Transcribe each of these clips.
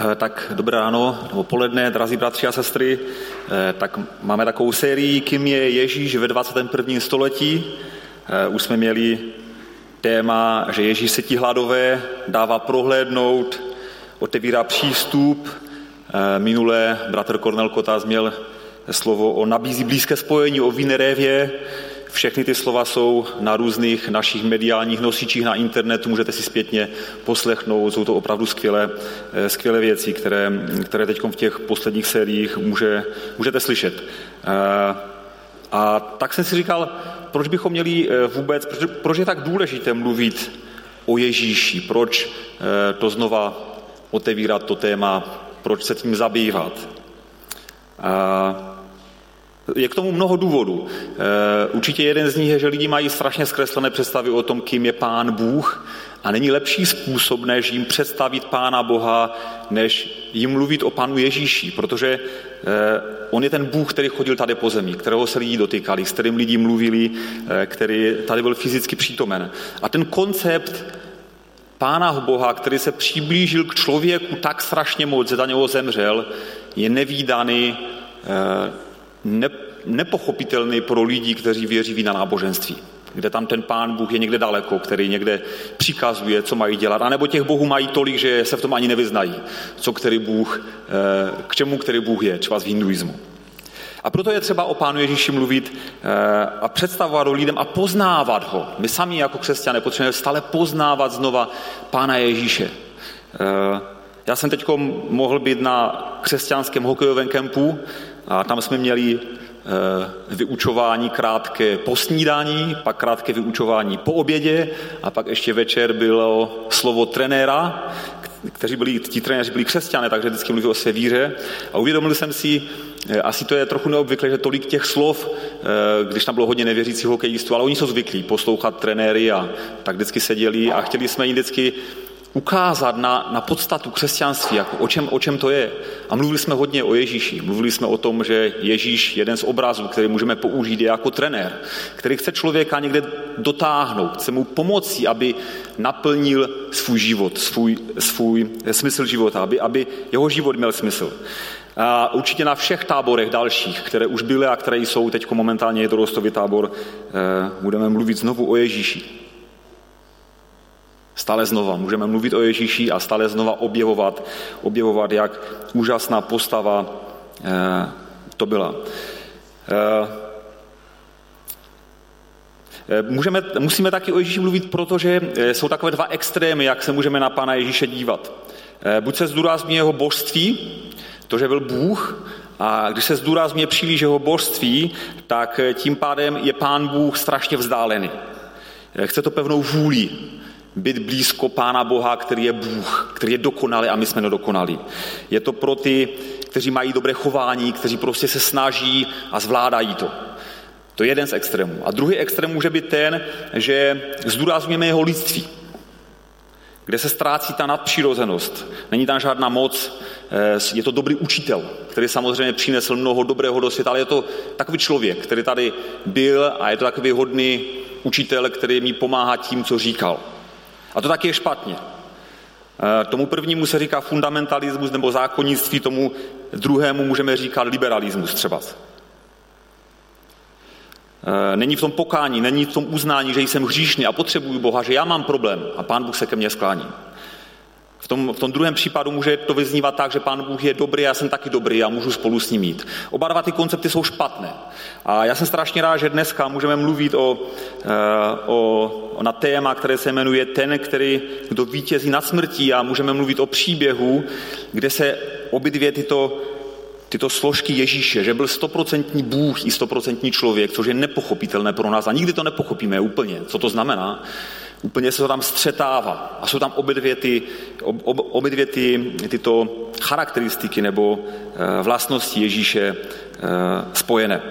Eh, tak dobré ráno, nebo poledne, drazí bratři a sestry. Eh, tak máme takovou sérii, kým je Ježíš ve 21. století. Eh, už jsme měli téma, že Ježíš se ti hladové dává prohlédnout, otevírá přístup. Minulé bratr Kornel Kotás měl slovo o nabízí blízké spojení, o Vinerévě, všechny ty slova jsou na různých našich mediálních nosičích na internetu, můžete si zpětně poslechnout, jsou to opravdu skvělé, eh, skvělé věci, které, které teď v těch posledních sériích může, můžete slyšet. Eh, a tak jsem si říkal, proč bychom měli eh, vůbec, proč, proč je tak důležité mluvit o Ježíši, proč to znova otevírat to téma, proč se tím zabývat. Je k tomu mnoho důvodů. Eh, určitě jeden z nich je, že lidi mají strašně zkreslené představy o tom, kým je Pán Bůh a není lepší způsob, než jim představit Pána Boha, než jim mluvit o Pánu Ježíši, protože eh, on je ten Bůh, který chodil tady po zemi, kterého se lidi dotýkali, s kterým lidi mluvili, eh, který tady byl fyzicky přítomen. A ten koncept Pána Boha, který se přiblížil k člověku tak strašně moc, že za něho zemřel, je nevýdaný ne, nepochopitelný pro lidi, kteří věří v na náboženství kde tam ten pán Bůh je někde daleko, který někde přikazuje, co mají dělat. A nebo těch bohů mají tolik, že se v tom ani nevyznají, co který Bůh, eh, k čemu který Bůh je, třeba z hinduismu. A proto je třeba o Pánu Ježíši mluvit eh, a představovat ho lidem a poznávat ho. My sami jako křesťané potřebujeme stále poznávat znova Pána Ježíše. Eh, já jsem teď mohl být na křesťanském hokejovém kempu a tam jsme měli eh, vyučování krátké po snídání, pak krátké vyučování po obědě a pak ještě večer bylo slovo trenéra, kteří byli, ti trenéři byli křesťané, takže vždycky mluvili o své víře. A uvědomil jsem si, eh, asi to je trochu neobvyklé, že tolik těch slov, eh, když tam bylo hodně nevěřících hokejistů, ale oni jsou zvyklí poslouchat trenéry a tak vždycky seděli a chtěli jsme jim vždycky ukázat na, na podstatu křesťanství, jako o, čem, o čem to je. A mluvili jsme hodně o Ježíši. Mluvili jsme o tom, že Ježíš, jeden z obrazů, který můžeme použít, je jako trenér, který chce člověka někde dotáhnout, chce mu pomoci, aby naplnil svůj život, svůj, svůj smysl života, aby, aby jeho život měl smysl. A určitě na všech táborech dalších, které už byly a které jsou teď momentálně je to rostový tábor, eh, budeme mluvit znovu o Ježíši. Stále znova můžeme mluvit o Ježíši a stále znova objevovat, objevovat jak úžasná postava eh, to byla. Eh, eh, Můžeme, musíme taky o Ježíši mluvit, protože jsou takové dva extrémy, jak se můžeme na Pána Ježíše dívat. Buď se zdůrazní jeho božství, to, že byl Bůh, a když se zdůrazňuje příliš jeho božství, tak tím pádem je Pán Bůh strašně vzdálený. Chce to pevnou vůli, být blízko Pána Boha, který je Bůh, který je dokonalý a my jsme nedokonalí. Je to pro ty, kteří mají dobré chování, kteří prostě se snaží a zvládají to. To je jeden z extrémů. A druhý extrém může být ten, že zdůrazňujeme jeho lidství, kde se ztrácí ta nadpřirozenost. Není tam žádná moc, eh, je to dobrý učitel, který samozřejmě přinesl mnoho dobrého do světa, ale je to takový člověk, který tady byl a je to takový hodný učitel, který mi pomáhá tím, co říkal. A to taky je špatně. Eh, tomu prvnímu se říká fundamentalismus nebo zákonnictví, tomu druhému můžeme říkat liberalismus třeba. Eh, není v tom pokání, není v tom uznání, že jsem hříšný a potřebuju Boha, že já mám problém a Pán Bůh se ke mně sklání tom, v tom druhém případu může to vyznívat tak, že Pán Bůh je dobrý, já jsem taky dobrý a můžu spolu s ním mít. Oba dva ty koncepty jsou špatné. A já jsem strašně rád, že dneska můžeme mluvit o, eh, o, o na téma, které se jmenuje Ten, který, kdo vítězí nad smrtí a můžeme mluvit o příběhu, kde se obě dvě tyto tyto složky Ježíše, že byl stoprocentní Bůh i stoprocentní člověk, což je nepochopitelné pro nás a nikdy to nepochopíme úplně, co to znamená, Úplně se to tam střetává. A jsou tam obě dvě, ty, ob, ob, obě dvě ty, tyto charakteristiky nebo e, vlastnosti Ježíše e, spojené.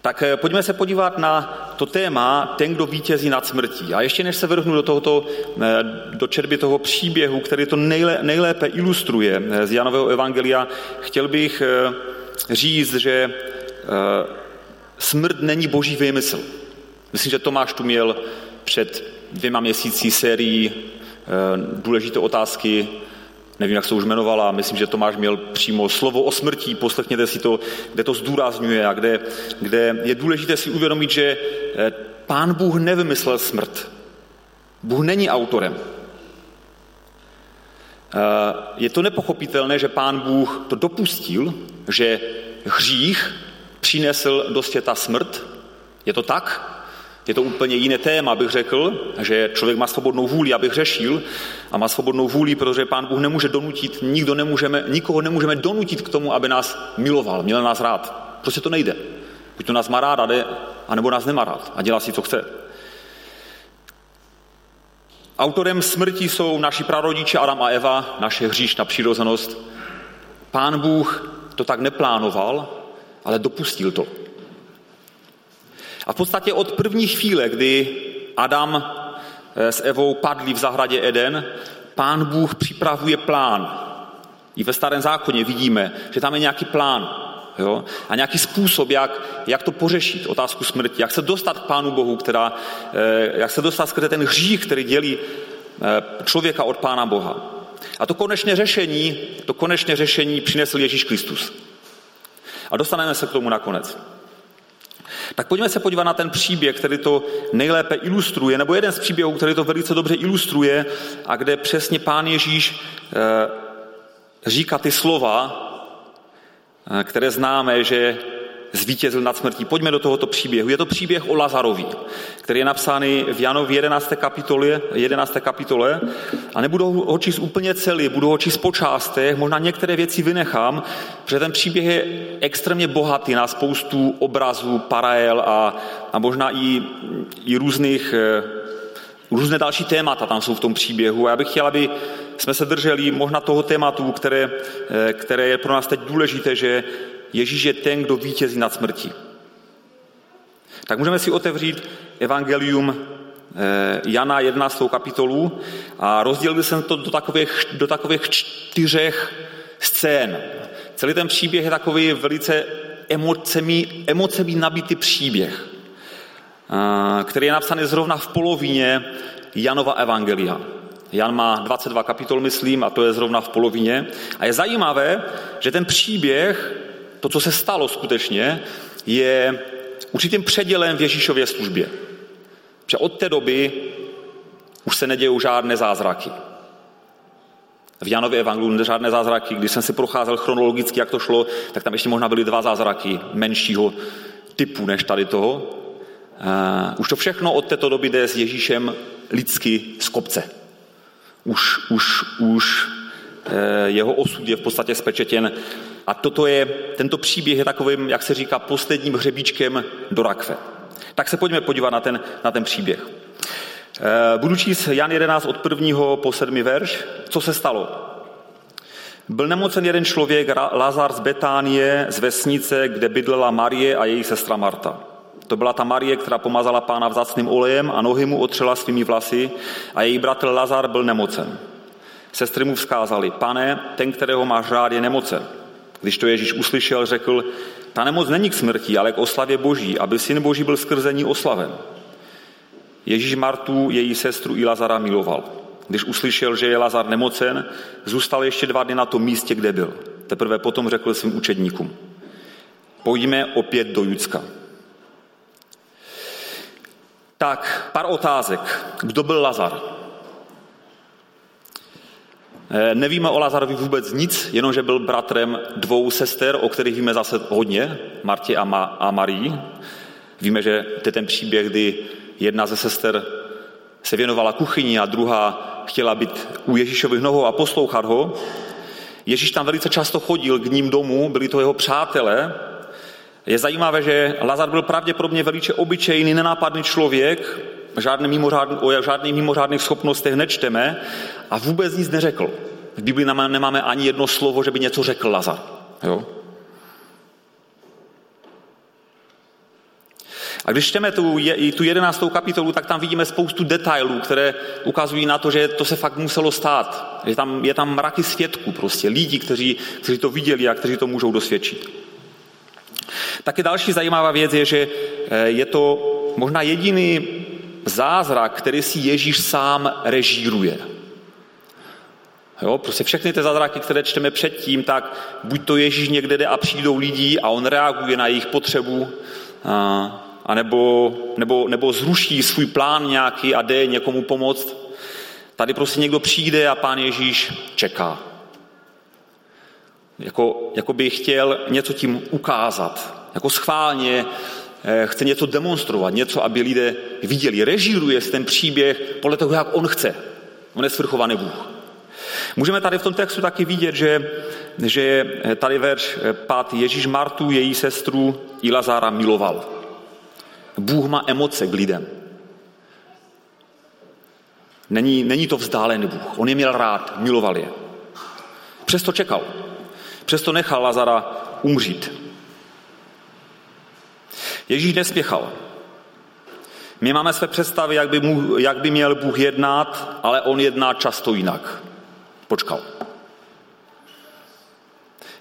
Tak e, pojďme se podívat na to téma ten, kdo vítězí nad smrtí. A ještě než se vrhnu do, tohoto, do čerby toho příběhu, který to nejlé, nejlépe ilustruje z Janového evangelia, chtěl bych říct, že smrt není boží vymysl. Myslím, že Tomáš tu měl před dvěma měsíci sérii důležité otázky, nevím, jak se už jmenovala, myslím, že Tomáš měl přímo slovo o smrti, poslechněte si to, kde to zdůrazňuje a kde, kde je důležité si uvědomit, že pán Bůh nevymyslel smrt. Bůh není autorem. Je to nepochopitelné, že pán Bůh to dopustil, že hřích přinesl do světa smrt. Je to tak? Je to úplně jiné téma, bych řekl, že člověk má svobodnou vůli, aby řešil a má svobodnou vůli, protože pán Bůh nemůže donutit, nikdo nemůžeme, nikoho nemůžeme donutit k tomu, aby nás miloval, měl nás rád. Prostě to nejde. Buď to nás má rád, a anebo nás nemá rád a dělá si, co chce. Autorem smrti jsou naši prarodiče Adam a Eva, naše hříšná přirozenost. Pán Bůh to tak neplánoval, ale dopustil to. A v podstatě od první chvíle, kdy Adam eh, s Evou padli v zahradě Eden, pán Bůh připravuje plán. I ve starém zákoně vidíme, že tam je nějaký plán. Jo? A nějaký způsob, jak, jak to pořešit, otázku smrti, jak se dostat k Pánu Bohu, která, eh, jak se dostat skrze ten hřích, který dělí eh, člověka od Pána Boha. A to konečné řešení, to konečné řešení přinesl Ježíš Kristus. A dostaneme se k tomu nakonec. Tak pojďme se podívat na ten příběh, který to nejlépe ilustruje, nebo jeden z příběhů, který to velice dobře ilustruje a kde přesně pán Ježíš eh, říká ty slova, eh, které známe, že zvítězil nad smrtí. Pojďme do tohoto příběhu. Je to příběh o Lazarovi, který je napsány v Janovi 11. kapitole, 11. kapitole a nebudu ho číst úplně celý, budu ho číst po částech, možná některé věci vynechám, protože ten příběh je extrémně bohatý na spoustu obrazů, paralel a, a možná i, i různých eh, různé další témata tam jsou v tom příběhu. A já bych chtěl, aby jsme se drželi možná toho tématu, které, eh, které je pro nás teď důležité, že Ježíš je ten, kdo vítězí nad smrtí. Tak můžeme si otevřít Evangelium eh, Jana 11. kapitolu a rozdělil jsem to do takových, do takových čtyřech scén. Celý ten příběh je takový velice emocemi, emocemi nabitý příběh, eh, který je napsaný zrovna v polovině Janova Evangelia. Jan má 22 kapitol, myslím, a to je zrovna v polovině. A je zajímavé, že ten příběh to, co se stalo skutečně, je určitým předělem v Ježíšově službě. Že od té doby už se nedějou žádné zázraky. V Janově evangeliu žádné zázraky. Když jsem si procházel chronologicky, jak to šlo, tak tam ještě možná byly dva zázraky menšího typu než tady toho. Uh, už to všechno od této doby jde s Ježíšem lidsky z kopce. Už, už, už uh, jeho osud je v podstatě spečetěn a toto je, tento příběh je takovým, jak se říká, posledním hřebíčkem do rakve. Tak se pojďme podívat na ten, na ten příběh. Eh, budu číst Jan 11 od prvního po sedmi verš. Co se stalo? Byl nemocen jeden člověk, Lazar z Betánie, z vesnice, kde bydlela Marie a její sestra Marta. To byla ta Marie, která pomazala pána vzácným olejem a nohy mu otřela svými vlasy a její bratr Lazar byl nemocen. Sestry mu vzkázali, pane, ten, kterého máš rád, je nemocen. Když to Ježíš uslyšel, řekl, ta nemoc není k smrti, ale k oslavě Boží, aby syn Boží byl skrze ní oslaven. Ježíš Martu, její sestru i Lazara miloval. Když uslyšel, že je Lazar nemocen, zůstal ještě dva dny na tom místě, kde byl. Teprve potom řekl svým učedníkům, pojďme opět do Judska. Tak, pár otázek. Kdo byl Lazar? Eh, nevíme o Lazarovi vůbec nic, jenomže byl bratrem dvou sester, o kterých víme zase hodně, Martě a, Ma- a Marii. Víme, že to je ten příběh, kdy jedna ze sester se věnovala kuchyni a druhá chtěla být u Ježíšových nohou a poslouchat ho. Ježíš tam velice často chodil k ním domů, byli to jeho přátelé. Je zajímavé, že Lazar byl pravděpodobně velice obyčejný, nenápadný člověk, žádné mimořádný, o žádných mimořádných schopnostech nečteme a vůbec nic neřekl. V Biblii nemáme ani jedno slovo, že by něco řekl Lazar. Jo? A když čteme tu, je, tu jedenáctou kapitolu, tak tam vidíme spoustu detailů, které ukazují na to, že to se fakt muselo stát. Že tam, je tam mraky svědků, prostě lidí, kteří, kteří to viděli a kteří to můžou dosvědčit. Taky další zajímavá věc je, že eh, je to možná jediný zázrak, který si Ježíš sám režíruje. Jo, prostě všechny ty zázraky, které čteme předtím, tak buď to Ježíš někde jde a přijdou lidi a on reaguje na jejich potřebu, a, a nebo, nebo, nebo zruší svůj plán nějaký a jde někomu pomoct. Tady prostě někdo přijde a pán Ježíš čeká. Jako, jako by chtěl něco tím ukázat. Jako schválně eh, chce něco demonstrovat, něco, aby lidé viděli. Režíruje ten příběh podle toho, jak on chce. On je svrchovaný Bůh. Můžeme tady v tom textu taky vidět, že, že tady verš 5. Ježíš Martu, její sestru i Lazára miloval. Bůh má emoce k lidem. Není, není to vzdálený Bůh. On je měl rád, miloval je. Přesto čekal. Přesto nechal Lazara umřít. Ježíš nespěchal. My máme své představy, jak by, mu, jak by měl Bůh jednat, ale on jedná často jinak počkal.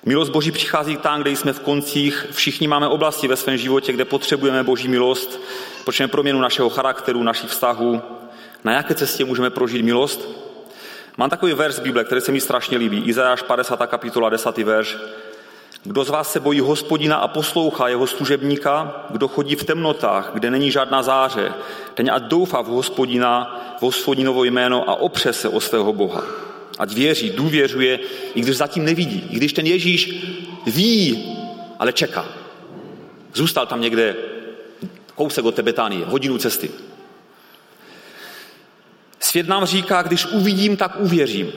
Milost Boží přichází tam, kde jsme v koncích. Všichni máme oblasti ve svém životě, kde potřebujeme Boží milost, potřebujeme proměnu našeho charakteru, našich vztahů. Na jaké cestě můžeme prožít milost? Mám takový verš z Bible, který se mi strašně líbí. Izajáš 50. kapitola 10. verš. Kdo z vás se bojí hospodina a poslouchá jeho služebníka, kdo chodí v temnotách, kde není žádná záře, ten ať doufá v hospodina, v hospodinovo jméno a opře se o svého Boha. Ať věří, důvěřuje, i když zatím nevidí. I když ten Ježíš ví, ale čeká. Zůstal tam někde kousek od Tebetánie, hodinu cesty. Svět nám říká, když uvidím, tak uvěřím.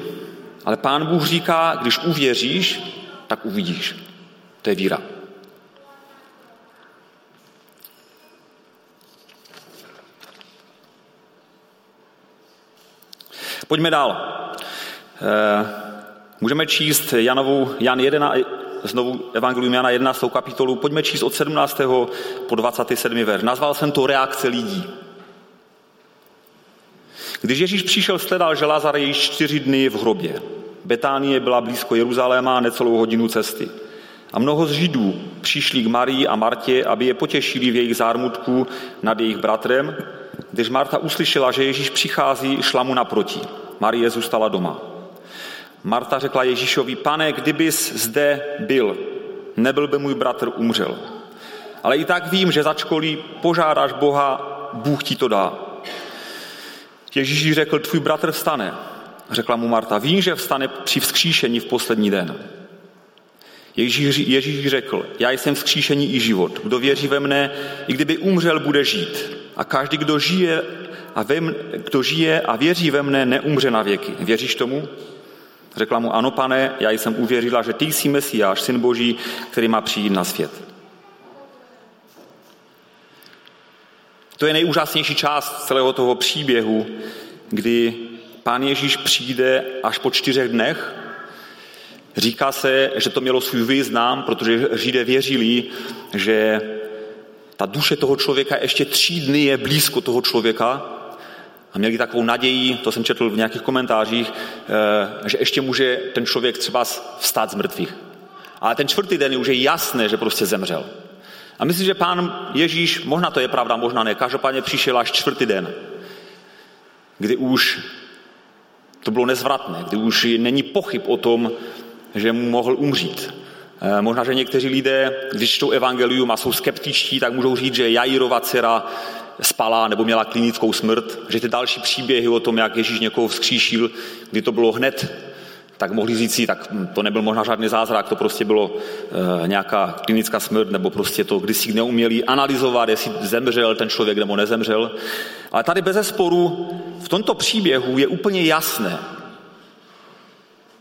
Ale pán Bůh říká, když uvěříš, tak uvidíš. To je víra. Pojďme dál. Eh, můžeme číst Janovu, Jan 1, znovu Evangelium Jana 11. kapitolu, pojďme číst od 17. po 27. verš. Nazval jsem to reakce lidí. Když Ježíš přišel, sledal, že Lazar je již čtyři dny v hrobě. Betánie byla blízko Jeruzaléma necelou hodinu cesty. A mnoho z Židů přišli k Marii a Martě, aby je potěšili v jejich zármutku nad jejich bratrem. Když Marta uslyšela, že Ježíš přichází, šla mu naproti. Marie zůstala doma. Marta řekla Ježíšovi, pane, kdybys zde byl, nebyl by můj bratr umřel. Ale i tak vím, že začkoliv požádáš Boha, Bůh ti to dá. Ježíš řekl, tvůj bratr vstane. Řekla mu Marta, vím, že vstane při vzkříšení v poslední den. Ježíš, Ježíš řekl, já jsem vzkříšení i život. Kdo věří ve mne, i kdyby umřel, bude žít. A každý, kdo žije a, ve mne, kdo žije a věří ve mne, neumře na věky. Věříš tomu? Řekla mu, ano pane, já jsem uvěřila, že ty jsi Mesiáš, syn Boží, který má přijít na svět. To je nejúžasnější část celého toho příběhu, kdy pán Ježíš přijde až po čtyřech dnech. Říká se, že to mělo svůj význam, protože Židé věřili, že ta duše toho člověka ještě tři dny je blízko toho člověka a měli takovou naději, to jsem četl v nějakých komentářích, eh, že ještě může ten člověk třeba vstát z mrtvých. Ale ten čtvrtý den je už je jasné, že prostě zemřel. A myslím, že pán Ježíš, možná to je pravda, možná ne, každopádně přišel až čtvrtý den, kdy už to bylo nezvratné, kdy už není pochyb o tom, že mu mohl umřít. Eh, možná, že někteří lidé, když čtou evangelium a jsou skeptičtí, tak můžou říct, že Jairova dcera spala nebo měla klinickou smrt, že ty další příběhy o tom, jak Ježíš někoho vzkříšil, kdy to bylo hned, tak mohli říct si, tak to nebyl možná žádný zázrak, to prostě bylo e, nějaká klinická smrt, nebo prostě to když si neuměli analyzovat, jestli zemřel ten člověk nebo nezemřel. Ale tady bez sporu v tomto příběhu je úplně jasné,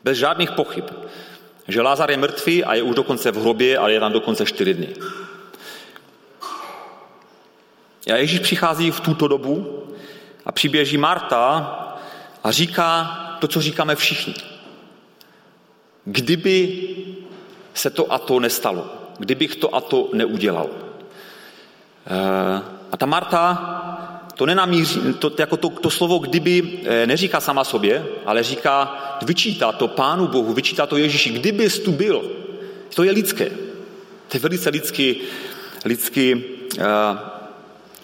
bez žádných pochyb, že Lázar je mrtvý a je už dokonce v hrobě, ale je tam dokonce čtyři dny. A Ježíš přichází v tuto dobu a přiběží Marta a říká to, co říkáme všichni. Kdyby se to a to nestalo, kdybych to a to neudělal. Eh, a ta Marta to nenamíří, to, jako to, to slovo kdyby eh, neříká sama sobě, ale říká, vyčítá to Pánu Bohu, vyčítá to Ježíši, kdyby tu byl. To je lidské. To je velice lidský, lidský uh,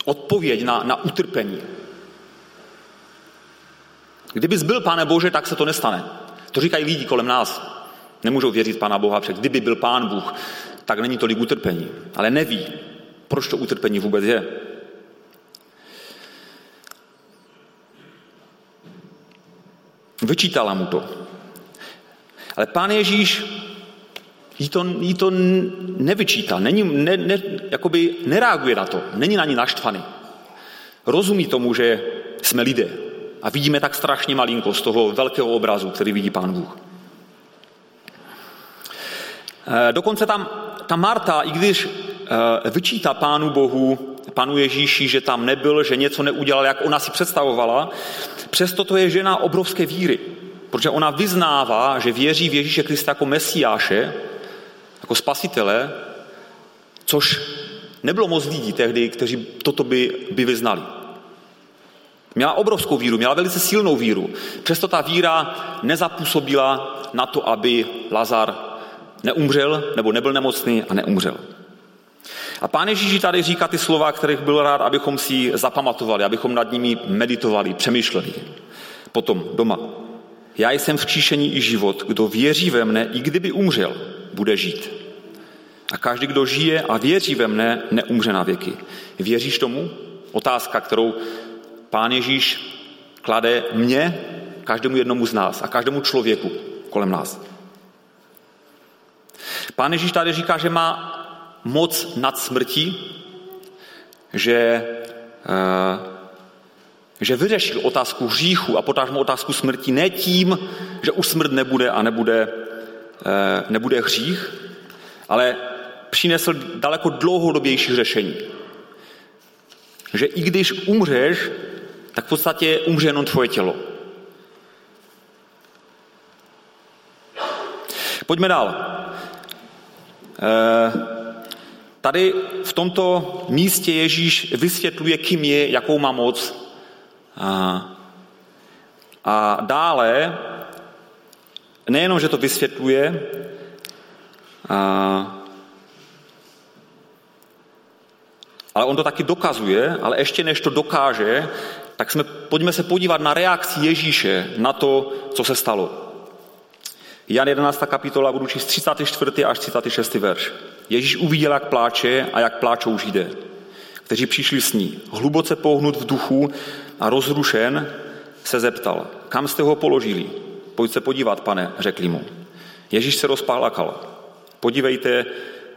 odpověď na, na utrpení. Kdybys byl, pane Bože, tak se to nestane. To říkají lidi kolem nás. Nemůžou věřit Pána Boha, protože kdyby byl Pán Bůh, tak není tolik utrpení. Ale neví, proč to utrpení vůbec je. Vyčítala mu to. Ale pán Ježíš jí to, jí to nevyčítá, není, ne, ne, jakoby nereaguje na to, není na ní naštvaný. Rozumí tomu, že jsme lidé a vidíme tak strašně malinko z toho velkého obrazu, který vidí pán Bůh. Eh, dokonce tam ta Marta, i když eh, vyčítá pánu Bohu, panu Ježíši, že tam nebyl, že něco neudělal, jak ona si představovala, přesto to je žena obrovské víry. Protože ona vyznává, že věří v Ježíše Krista jako mesiáše, jako spasitele, což nebylo moc lidí tehdy, kteří toto by, by vyznali. Měla obrovskou víru, měla velice silnou víru. Přesto ta víra nezapůsobila na to, aby Lazar neumřel, nebo nebyl nemocný a neumřel. A pán Ježíš tady říká ty slova, kterých byl rád, abychom si zapamatovali, abychom nad nimi meditovali, přemýšleli. Potom doma. Já jsem včíšení i život. Kdo věří ve mne, i kdyby umřel, bude žít. A každý, kdo žije a věří ve mne, neumře na věky. Věříš tomu? Otázka, kterou pán Ježíš klade mně, každému jednomu z nás a každému člověku kolem nás. Pán Ježíš tady říká, že má moc nad smrtí, že, uh, že vyřešil otázku hříchu a potážmo otázku smrti ne tím, že už smrt nebude a nebude, nebude hřích, ale přinesl daleko dlouhodobější řešení. Že i když umřeš, tak v podstatě umře jenom tvoje tělo. Pojďme dál. Uh, Tady v tomto místě Ježíš vysvětluje, kým je, jakou má moc. A, a dále, nejenom, že to vysvětluje, a, ale on to taky dokazuje, ale ještě než to dokáže, tak jsme, pojďme se podívat na reakci Ježíše na to, co se stalo. Jan 11. kapitola, budu číst 34. až 36. verš. Ježíš uviděl, jak pláče a jak pláčou židé, kteří přišli s ní. Hluboce pohnut v duchu a rozrušen se zeptal, kam jste ho položili? Pojď se podívat, pane, řekli mu. Ježíš se rozpálakal. Podívejte,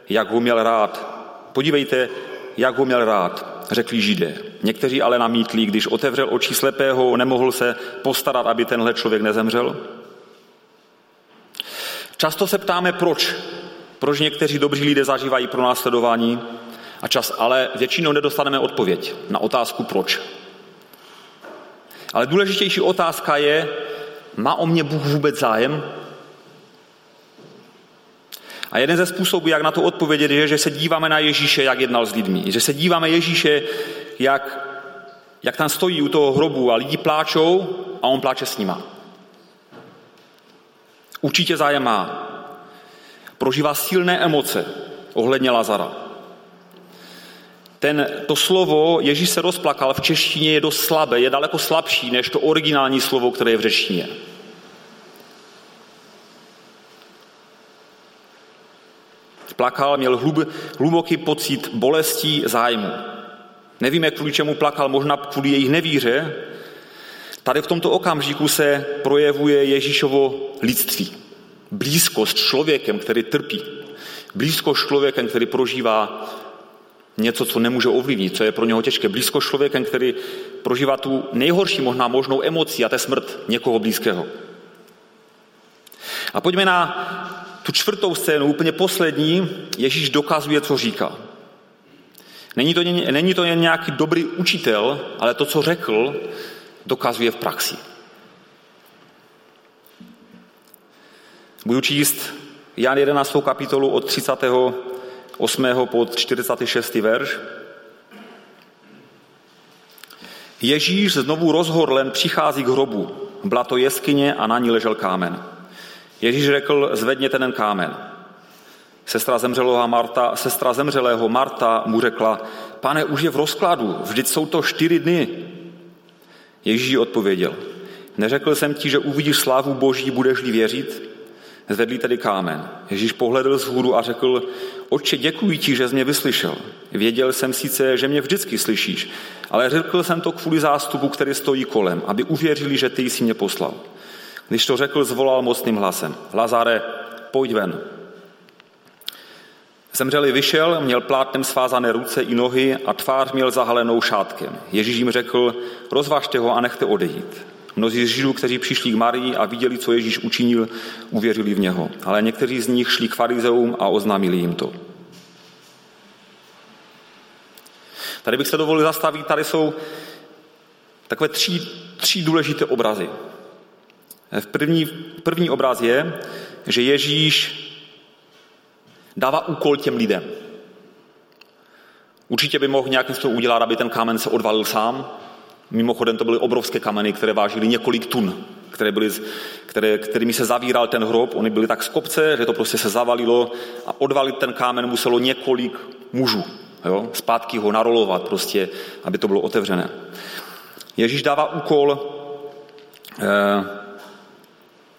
jak ho měl rád. Podívejte, jak ho měl rád, řekli židé. Někteří ale namítli, když otevřel oči slepého, nemohl se postarat, aby tenhle člověk nezemřel. Často se ptáme, proč. Proč někteří dobří lidé zažívají pro následování, a čas, ale většinou nedostaneme odpověď na otázku proč. Ale důležitější otázka je, má o mě Bůh vůbec zájem? A jeden ze způsobů, jak na to odpovědět, je, že se díváme na Ježíše, jak jednal s lidmi. Že se díváme Ježíše, jak, jak tam stojí u toho hrobu a lidi pláčou a on pláče s nima. Určitě zájem má. Prožívá silné emoce ohledně Lazara. Ten, to slovo Ježíš se rozplakal v češtině je dost slabé, je daleko slabší než to originální slovo, které je v řečtině. Plakal, měl hlub, hluboký pocit bolestí zájmu. Nevíme, kvůli čemu plakal, možná kvůli jejich nevíře, Tady v tomto okamžiku se projevuje Ježíšovo lidství. Blízkost člověkem, který trpí. Blízkost člověkem, který prožívá něco, co nemůže ovlivnit, co je pro něho těžké. Blízkost s člověkem, který prožívá tu nejhorší možná možnou emoci a to je smrt někoho blízkého. A pojďme na tu čtvrtou scénu, úplně poslední. Ježíš dokazuje, co říká. Není to, není to jen nějaký dobrý učitel, ale to, co řekl, dokazuje v praxi. Budu číst Jan 11. kapitolu od 38. po 46. verš. Ježíš znovu rozhorlen přichází k hrobu. Byla to jeskyně a na ní ležel kámen. Ježíš řekl, zvedněte ten kámen. Sestra zemřelého Marta, sestra zemřelého Marta mu řekla, pane, už je v rozkladu, vždyť jsou to čtyři dny. Ježíš odpověděl, neřekl jsem ti, že uvidíš slávu Boží, budeš-li věřit? Zvedli tedy kámen. Ježíš pohledl z hůru a řekl, oče, děkuji ti, že jsi mě vyslyšel. Věděl jsem sice, že mě vždycky slyšíš, ale řekl jsem to kvůli zástupu, který stojí kolem, aby uvěřili, že ty jsi mě poslal. Když to řekl, zvolal mocným hlasem. Lazare, pojď ven. Zemřeli vyšel, měl plátnem svázané ruce i nohy a tvář měl zahalenou šátkem. Ježíš jim řekl, rozvažte ho a nechte odejít. Mnozí z Židů, kteří přišli k Marii a viděli, co Ježíš učinil, uvěřili v něho. Ale někteří z nich šli k farizeům a oznámili jim to. Tady bych se dovolil zastavit, tady jsou takové tři, tři důležité obrazy. V první, první obraz je, že Ježíš dává úkol těm lidem. Určitě by mohl nějakým způsobem udělat, aby ten kámen se odvalil sám. Mimochodem to byly obrovské kameny, které vážily několik tun, které byly, které, kterými se zavíral ten hrob. Oni byli tak z kopce, že to prostě se zavalilo a odvalit ten kámen muselo několik mužů. Jo? Zpátky ho narolovat prostě, aby to bylo otevřené. Ježíš dává úkol eh,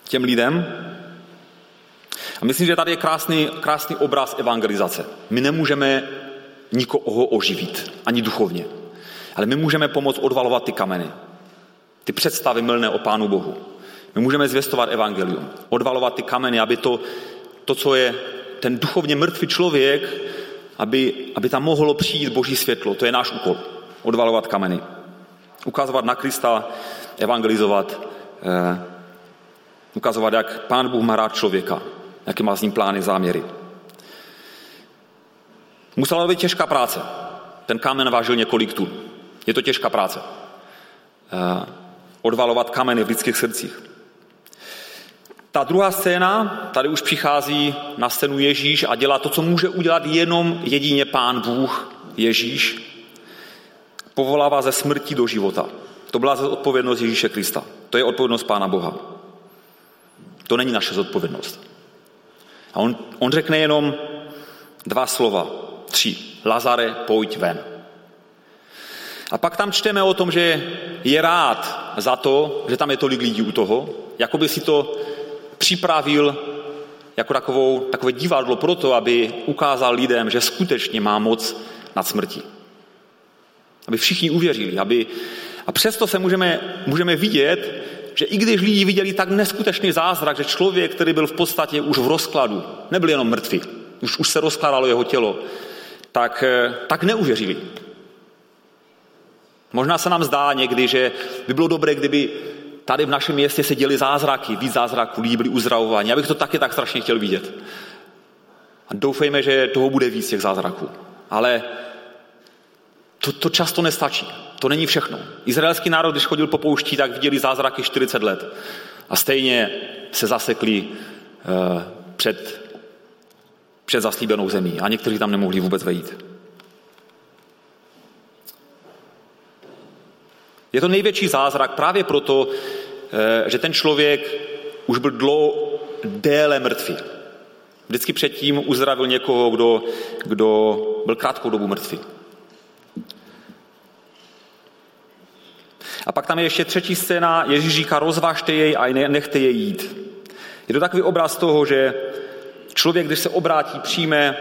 těm lidem, a myslím, že tady je krásný, krásný obraz evangelizace. My nemůžeme nikoho oživit, ani duchovně. Ale my můžeme pomoct odvalovat ty kameny, ty představy mylné o Pánu Bohu. My můžeme zvěstovat evangelium, odvalovat ty kameny, aby to, to co je ten duchovně mrtvý člověk, aby, aby tam mohlo přijít Boží světlo. To je náš úkol. Odvalovat kameny. Ukazovat na Krista, evangelizovat, eh, ukazovat, jak Pán Bůh má rád člověka, jaké má s ním plány, záměry. Musela být těžká práce. Ten kámen vážil několik tun. Je to těžká práce. Eh, odvalovat kameny v lidských srdcích. Ta druhá scéna, tady už přichází na scénu Ježíš a dělá to, co může udělat jenom jedině Pán Bůh, Ježíš. Povolává ze smrti do života. To byla odpovědnost Ježíše Krista. To je odpovědnost Pána Boha. To není naše zodpovědnost. A on, on řekne jenom dva slova, tři. Lazare, pojď ven. A pak tam čteme o tom, že je rád za to, že tam je tolik lidí u toho, jako by si to připravil jako takovou, takové divadlo pro to, aby ukázal lidem, že skutečně má moc nad smrtí. Aby všichni uvěřili. Aby, a přesto se můžeme, můžeme vidět, že i když lidi viděli tak neskutečný zázrak, že člověk, který byl v podstatě už v rozkladu, nebyl jenom mrtvý, už, už se rozkládalo jeho tělo, tak, eh, tak neuvěřili. Možná se nám zdá někdy, že by bylo dobré, kdyby tady v našem městě se děli zázraky, víc zázraků, lidi byli uzdravováni. Já bych to taky tak strašně chtěl vidět. A doufejme, že toho bude víc těch zázraků. Ale to, to často nestačí. To není všechno. Izraelský národ, když chodil po pouští, tak viděli zázraky 40 let. A stejně se zasekli uh, před, před zaslíbenou zemí. A někteří tam nemohli vůbec vejít. Je to největší zázrak právě proto, eh, že ten člověk už byl dlouho déle mrtvý. Vždycky předtím uzdravil někoho, kdo, kdo byl krátkou dobu mrtvý. A pak tam je ještě třetí scéna, Ježíš říká, rozvážte jej a nechte jej jít. Je to takový obraz toho, že člověk, když se obrátí, přijme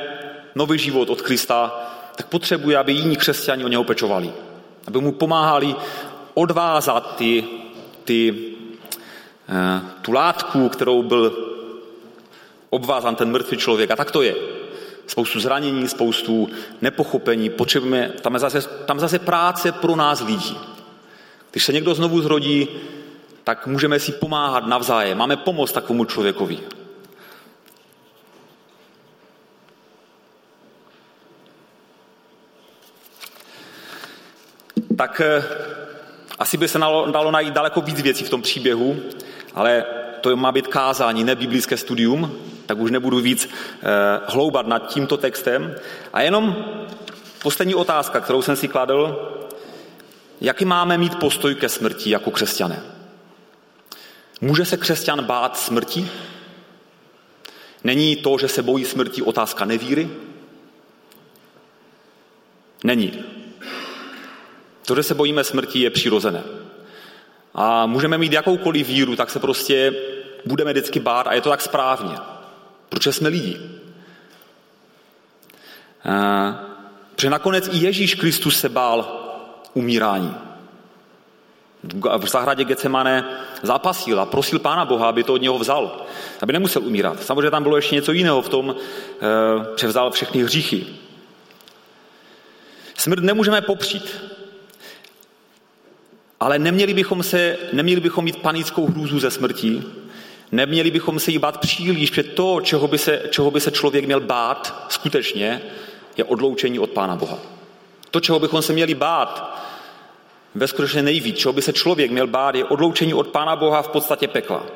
nový život od Krista, tak potřebuje, aby jiní křesťani o něho pečovali. Aby mu pomáhali odvázat ty, ty, eh, tu látku, kterou byl obvázan ten mrtvý člověk. A tak to je. Spoustu zranění, spoustu nepochopení. Potřebujeme, tam je zase, tam zase práce pro nás lidí. Když se někdo znovu zrodí, tak můžeme si pomáhat navzájem. Máme pomoc takovému člověkovi. Tak eh, asi by se dalo, najít daleko víc věcí v tom příběhu, ale to má být kázání, ne biblické studium, tak už nebudu víc eh, hloubat nad tímto textem. A jenom poslední otázka, kterou jsem si kladl, jaký máme mít postoj ke smrti jako křesťané? Může se křesťan bát smrti? Není to, že se bojí smrti, otázka nevíry? Není. To, že se bojíme smrti, je přirozené. a můžeme mít jakoukoliv víru, tak se prostě budeme vždycky bát a je to tak správně. Proč jsme lidi? Protože nakonec i Ježíš Kristus se bál umírání. V zahradě Getsemane zápasil a prosil Pána Boha, aby to od něho vzal, aby nemusel umírat. Samozřejmě tam bylo ještě něco jiného v tom, převzal všechny hříchy. Smrt nemůžeme popřít, ale neměli bychom, se, neměli bychom mít panickou hrůzu ze smrti, neměli bychom se jí bát příliš, protože to, čeho by, se, čeho by se člověk měl bát skutečně, je odloučení od Pána Boha. To, čeho bychom se měli bát, ve skutečně nejvíc, čeho by se člověk měl bát, je odloučení od Pána Boha v podstatě pekla.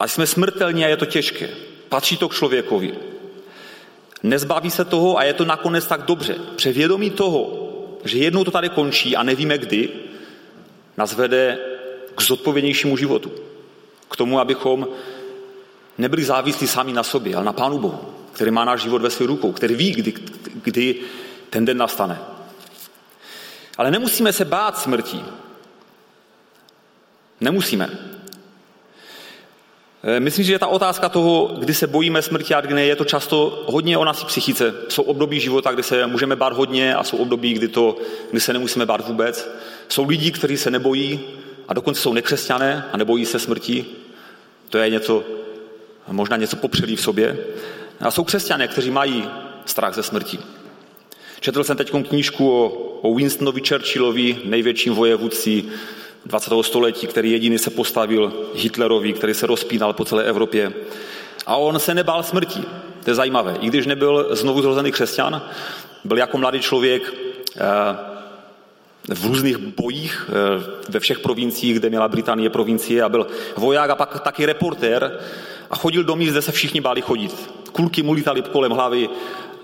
A jsme smrtelní a je to těžké. Patří to k člověkovi. Nezbaví se toho a je to nakonec tak dobře. Převědomí toho, že jednou to tady končí a nevíme kdy, nás vede k zodpovědnějšímu životu. K tomu, abychom nebyli závislí sami na sobě, ale na Pánu Bohu, který má náš život ve svých rukou, který ví, kdy, kdy ten den nastane. Ale nemusíme se bát smrti. Nemusíme. Eh, myslím, že ta otázka toho, kdy se bojíme smrti a kdy je to často hodně o naší psychice. Jsou období života, kdy se můžeme bát hodně a jsou období, kdy, to, kdy se nemusíme bát vůbec. Jsou lidi, kteří se nebojí a dokonce jsou nekřesťané a nebojí se smrti. To je něco, možná něco popřelí v sobě. A jsou křesťané, kteří mají strach ze smrti. Četl jsem teď knížku o, o Winstonovi Churchillovi, největším vojevůdci 20. století, který jediný se postavil Hitlerovi, který se rozpínal po celé Evropě. A on se nebál smrti. To je zajímavé. I když nebyl znovu zrozený křesťan, byl jako mladý člověk eh, v různých bojích eh, ve všech provinciích, kde měla Británie provincie a byl voják a pak taky reportér a chodil do míst, kde se všichni báli chodit. Kulky mu lítali kolem hlavy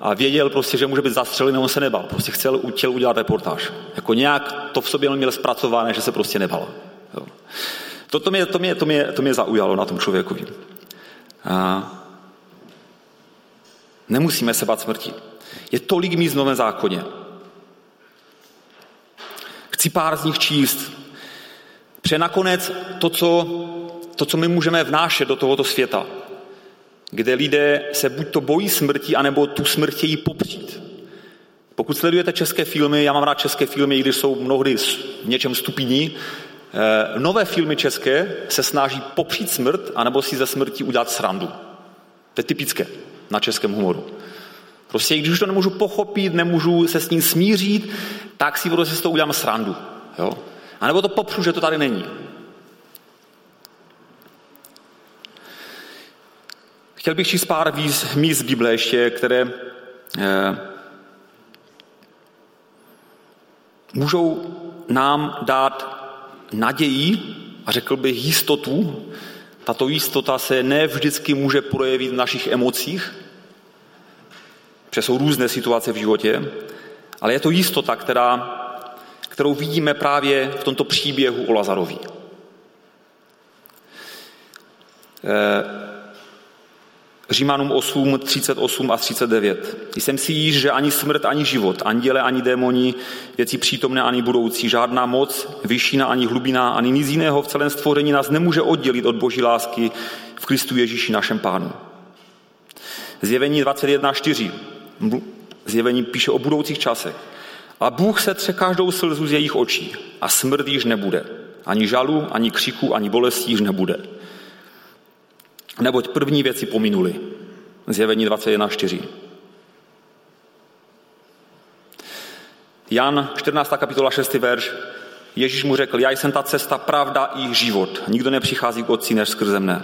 a věděl prostě, že může být zastřelený, on se nebal. Prostě chtěl, chtěl udělat reportáž. Jako nějak to v sobě měl zpracované, že se prostě nebal. To, to, mě, to, mě, to, mě, to mě zaujalo na tom člověku. A nemusíme se bát smrti. Je tolik míst v Novém zákoně. Chci pár z nich číst. Pře nakonec to co, to, co my můžeme vnášet do tohoto světa, kde lidé se buď to bojí smrti, anebo tu smrt chtějí popřít. Pokud sledujete české filmy, já mám rád české filmy, i když jsou mnohdy v něčem stupidní, eh, nové filmy české se snaží popřít smrt, anebo si ze smrti udělat srandu. To je typické na českém humoru. Prostě když už to nemůžu pochopit, nemůžu se s ním smířit, tak si prostě z toho udělám srandu. Jo? A nebo to popřu, že to tady není. Chtěl bych číst pár míst z Bible ještě, které eh, můžou nám dát naději a řekl bych jistotu. Tato jistota se ne vždycky může projevit v našich emocích, protože jsou různé situace v životě, ale je to jistota, která, kterou vidíme právě v tomto příběhu o Lazarovi. Eh, Římanům 8, 38 a 39. Jsem si již, že ani smrt, ani život, anděle, ani démoni, věci přítomné, ani budoucí, žádná moc, vyššina, ani hlubina, ani nic jiného v celém stvoření nás nemůže oddělit od boží lásky v Kristu Ježíši našem pánu. Zjevení 21.4. Zjevení píše o budoucích časech. A Bůh se tře každou slzu z jejich očí a smrt již nebude. Ani žalu, ani křiku, ani bolestí již nebude neboť první věci pominuli. Zjevení 21.4. Jan 14. kapitola 6. verš. Ježíš mu řekl, já jsem ta cesta, pravda i život. Nikdo nepřichází k otci než skrze mne.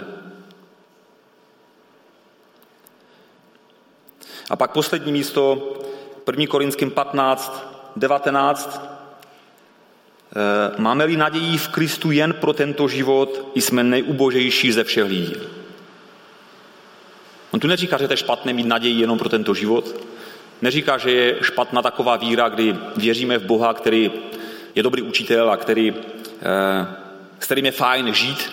A pak poslední místo, 1. Korinským 15, 19. Máme-li naději v Kristu jen pro tento život, jsme nejubožejší ze všech lidí. On tu neříká, že to je špatné mít naději jenom pro tento život. Neříká, že je špatná taková víra, kdy věříme v Boha, který je dobrý učitel a který, eh, s kterým je fajn žít.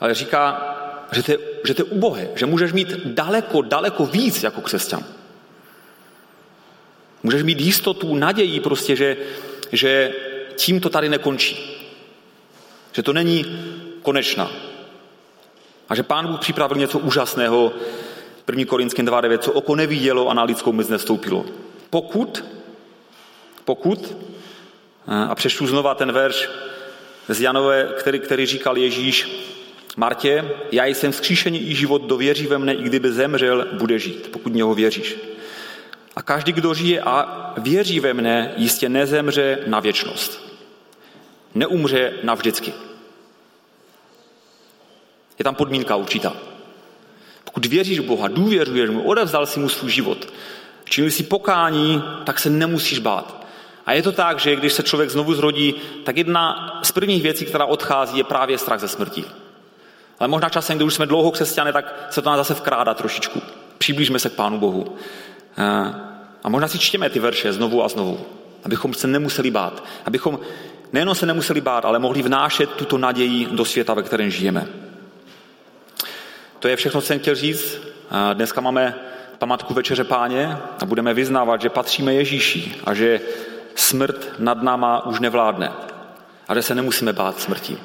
Ale říká, že to, je, že to je ubohé, že můžeš mít daleko, daleko víc jako křesťan. Můžeš mít jistotu, naději prostě, že, že tím to tady nekončí. Že to není konečná. A že Pán Bůh připravil něco úžasného, 1. Korinským 2.9, co oko nevidělo a na lidskou mysl nestoupilo. Pokud, pokud, a přečtu znova ten verš z Janové, který, který říkal Ježíš Martě, já jsem vzkříšení i život, kdo věří ve mne, i kdyby zemřel, bude žít, pokud něho věříš. A každý, kdo žije a věří ve mne, jistě nezemře na věčnost. Neumře navždycky. Je tam podmínka určitá. Pokud věříš v Boha, důvěřuješ mu, odevzdal si mu svůj život, čili si pokání, tak se nemusíš bát. A je to tak, že když se člověk znovu zrodí, tak jedna z prvních věcí, která odchází, je právě strach ze smrti. Ale možná časem, když už jsme dlouho křesťané, tak se to nás zase vkrádá trošičku. Přiblížme se k Pánu Bohu. A možná si čtěme ty verše znovu a znovu, abychom se nemuseli bát. Abychom nejenom se nemuseli bát, ale mohli vnášet tuto naději do světa, ve kterém žijeme. To je všechno, co jsem chtěl říct. Dneska máme památku Večeře Páně a budeme vyznávat, že patříme Ježíši a že smrt nad náma už nevládne a že se nemusíme bát smrti.